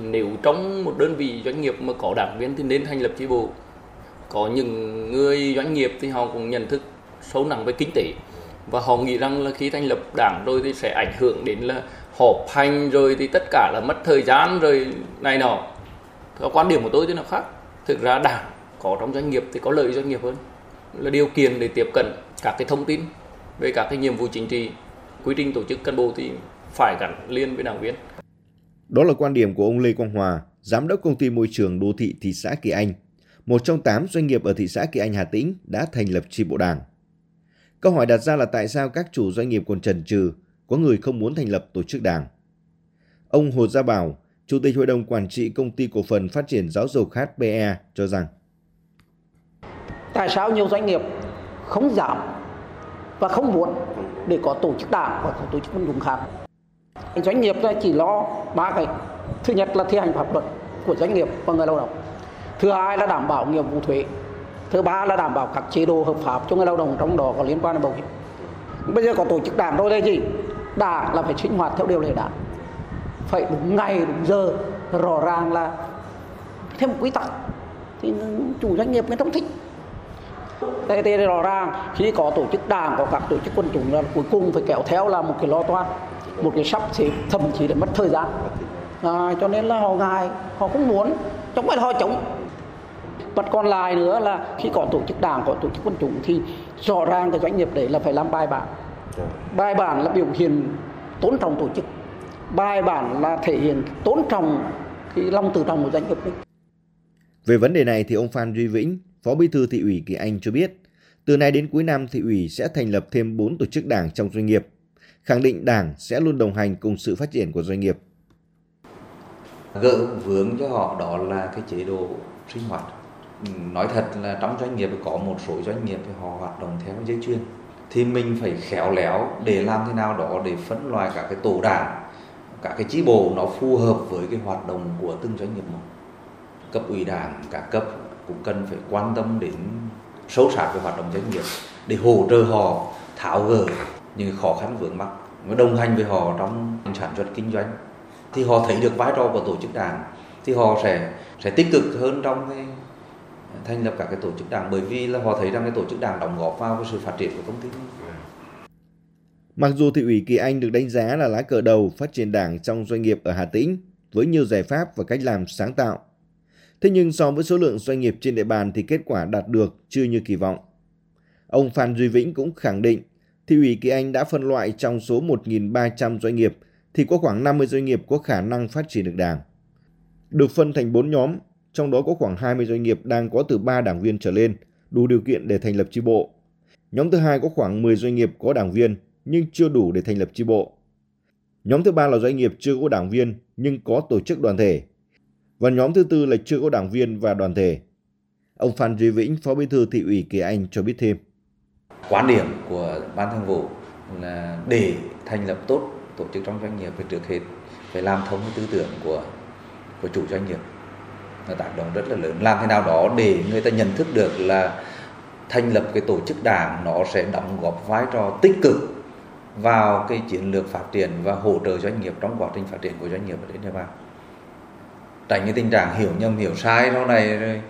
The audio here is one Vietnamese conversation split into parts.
Nếu trong một đơn vị doanh nghiệp mà có đảng viên thì nên thành lập chi bộ. Có những người doanh nghiệp thì họ cũng nhận thức sâu nặng về kinh tế và họ nghĩ rằng là khi thành lập đảng rồi thì sẽ ảnh hưởng đến là họp hành rồi thì tất cả là mất thời gian rồi này nọ. Theo quan điểm của tôi thì nó khác. Thực ra đảng có trong doanh nghiệp thì có lợi doanh nghiệp hơn là điều kiện để tiếp cận các cái thông tin về các cái nhiệm vụ chính trị, quy trình tổ chức cán bộ thì phải gắn liên với đảng viên đó là quan điểm của ông Lê Quang Hòa, giám đốc công ty môi trường đô thị thị xã Kỳ Anh, một trong 8 doanh nghiệp ở thị xã Kỳ Anh Hà Tĩnh đã thành lập chi bộ đảng. Câu hỏi đặt ra là tại sao các chủ doanh nghiệp còn trần trừ, có người không muốn thành lập tổ chức đảng. Ông Hồ Gia Bảo, Chủ tịch Hội đồng Quản trị Công ty Cổ phần Phát triển Giáo dục HPE cho rằng Tại sao nhiều doanh nghiệp không giảm và không muốn để có tổ chức đảng hoặc tổ chức quân chúng khác doanh nghiệp chỉ lo ba cái. Thứ nhất là thi hành pháp luật của doanh nghiệp và người lao động. Thứ hai là đảm bảo nghĩa vụ thuế. Thứ ba là đảm bảo các chế độ hợp pháp cho người lao động trong đó có liên quan đến bảo hiểm. Bây giờ có tổ chức đảng rồi đây gì? Đảng là phải sinh hoạt theo điều lệ đảng. Phải đúng ngày, đúng giờ, rõ ràng là thêm một quy tắc. Thì chủ doanh nghiệp người trong thích. Thế thì rõ ràng, khi có tổ chức đảng, có các tổ chức quân chúng là cuối cùng phải kéo theo là một cái lo toan một cái sắp xếp thậm chí là mất thời gian à, cho nên là họ ngại họ không muốn chống phải họ chống mặt còn lại nữa là khi có tổ chức đảng, có tổ chức quân chúng thì rõ ràng cái doanh nghiệp đấy là phải làm bài bản. Bài bản là biểu hiện tôn trọng tổ chức. Bài bản là thể hiện tôn trọng cái lòng tự trọng của doanh nghiệp. Về vấn đề này thì ông Phan Duy Vĩnh, Phó Bí thư thị ủy Kỳ Anh cho biết, từ nay đến cuối năm thị ủy sẽ thành lập thêm 4 tổ chức đảng trong doanh nghiệp khẳng định Đảng sẽ luôn đồng hành cùng sự phát triển của doanh nghiệp. Gỡ vướng cho họ đó là cái chế độ sinh hoạt. Ừ, nói thật là trong doanh nghiệp có một số doanh nghiệp thì họ hoạt động theo dây chuyền thì mình phải khéo léo để làm thế nào đó để phân loại cả cái tổ đảng, cả cái chi bộ nó phù hợp với cái hoạt động của từng doanh nghiệp một cấp ủy đảng, cả cấp cũng cần phải quan tâm đến sâu sát về hoạt động doanh nghiệp để hỗ trợ họ, tháo gỡ những khó khăn vướng mắc và đồng hành với họ trong sản xuất kinh doanh, thì họ thấy được vai trò của tổ chức đảng, thì họ sẽ sẽ tích cực hơn trong cái thành lập các cái tổ chức đảng, bởi vì là họ thấy rằng cái tổ chức đảng đóng góp vào cái sự phát triển của công ty. Mặc dù thị ủy Kỳ Anh được đánh giá là lá cờ đầu phát triển đảng trong doanh nghiệp ở Hà Tĩnh với nhiều giải pháp và cách làm sáng tạo. Thế nhưng so với số lượng doanh nghiệp trên địa bàn thì kết quả đạt được chưa như kỳ vọng. Ông Phan Duy Vĩnh cũng khẳng định thị ủy Kỳ Anh đã phân loại trong số 1.300 doanh nghiệp thì có khoảng 50 doanh nghiệp có khả năng phát triển được đảng. Được phân thành 4 nhóm, trong đó có khoảng 20 doanh nghiệp đang có từ 3 đảng viên trở lên, đủ điều kiện để thành lập chi bộ. Nhóm thứ hai có khoảng 10 doanh nghiệp có đảng viên nhưng chưa đủ để thành lập chi bộ. Nhóm thứ ba là doanh nghiệp chưa có đảng viên nhưng có tổ chức đoàn thể. Và nhóm thứ tư là chưa có đảng viên và đoàn thể. Ông Phan Duy Vĩnh, Phó Bí thư thị ủy Kỳ Anh cho biết thêm quan điểm của ban thường vụ là để thành lập tốt tổ chức trong doanh nghiệp thì trước hết phải làm thống cái tư tưởng của của chủ doanh nghiệp. Nó tác động rất là lớn. Làm thế nào đó để người ta nhận thức được là thành lập cái tổ chức đảng nó sẽ đóng góp vai trò tích cực vào cái chiến lược phát triển và hỗ trợ doanh nghiệp trong quá trình phát triển của doanh nghiệp ở trên địa bàn. Tránh cái tình trạng hiểu nhầm hiểu sai sau này rồi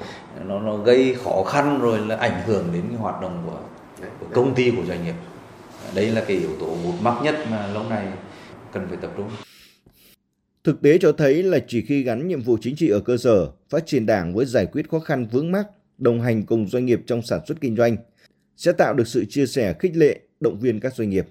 nó, nó gây khó khăn rồi là ảnh hưởng đến cái hoạt động của của công ty của doanh nghiệp. Đây là cái yếu tố một mắc nhất mà lâu nay cần phải tập trung. Thực tế cho thấy là chỉ khi gắn nhiệm vụ chính trị ở cơ sở, phát triển đảng với giải quyết khó khăn vướng mắc, đồng hành cùng doanh nghiệp trong sản xuất kinh doanh, sẽ tạo được sự chia sẻ khích lệ, động viên các doanh nghiệp.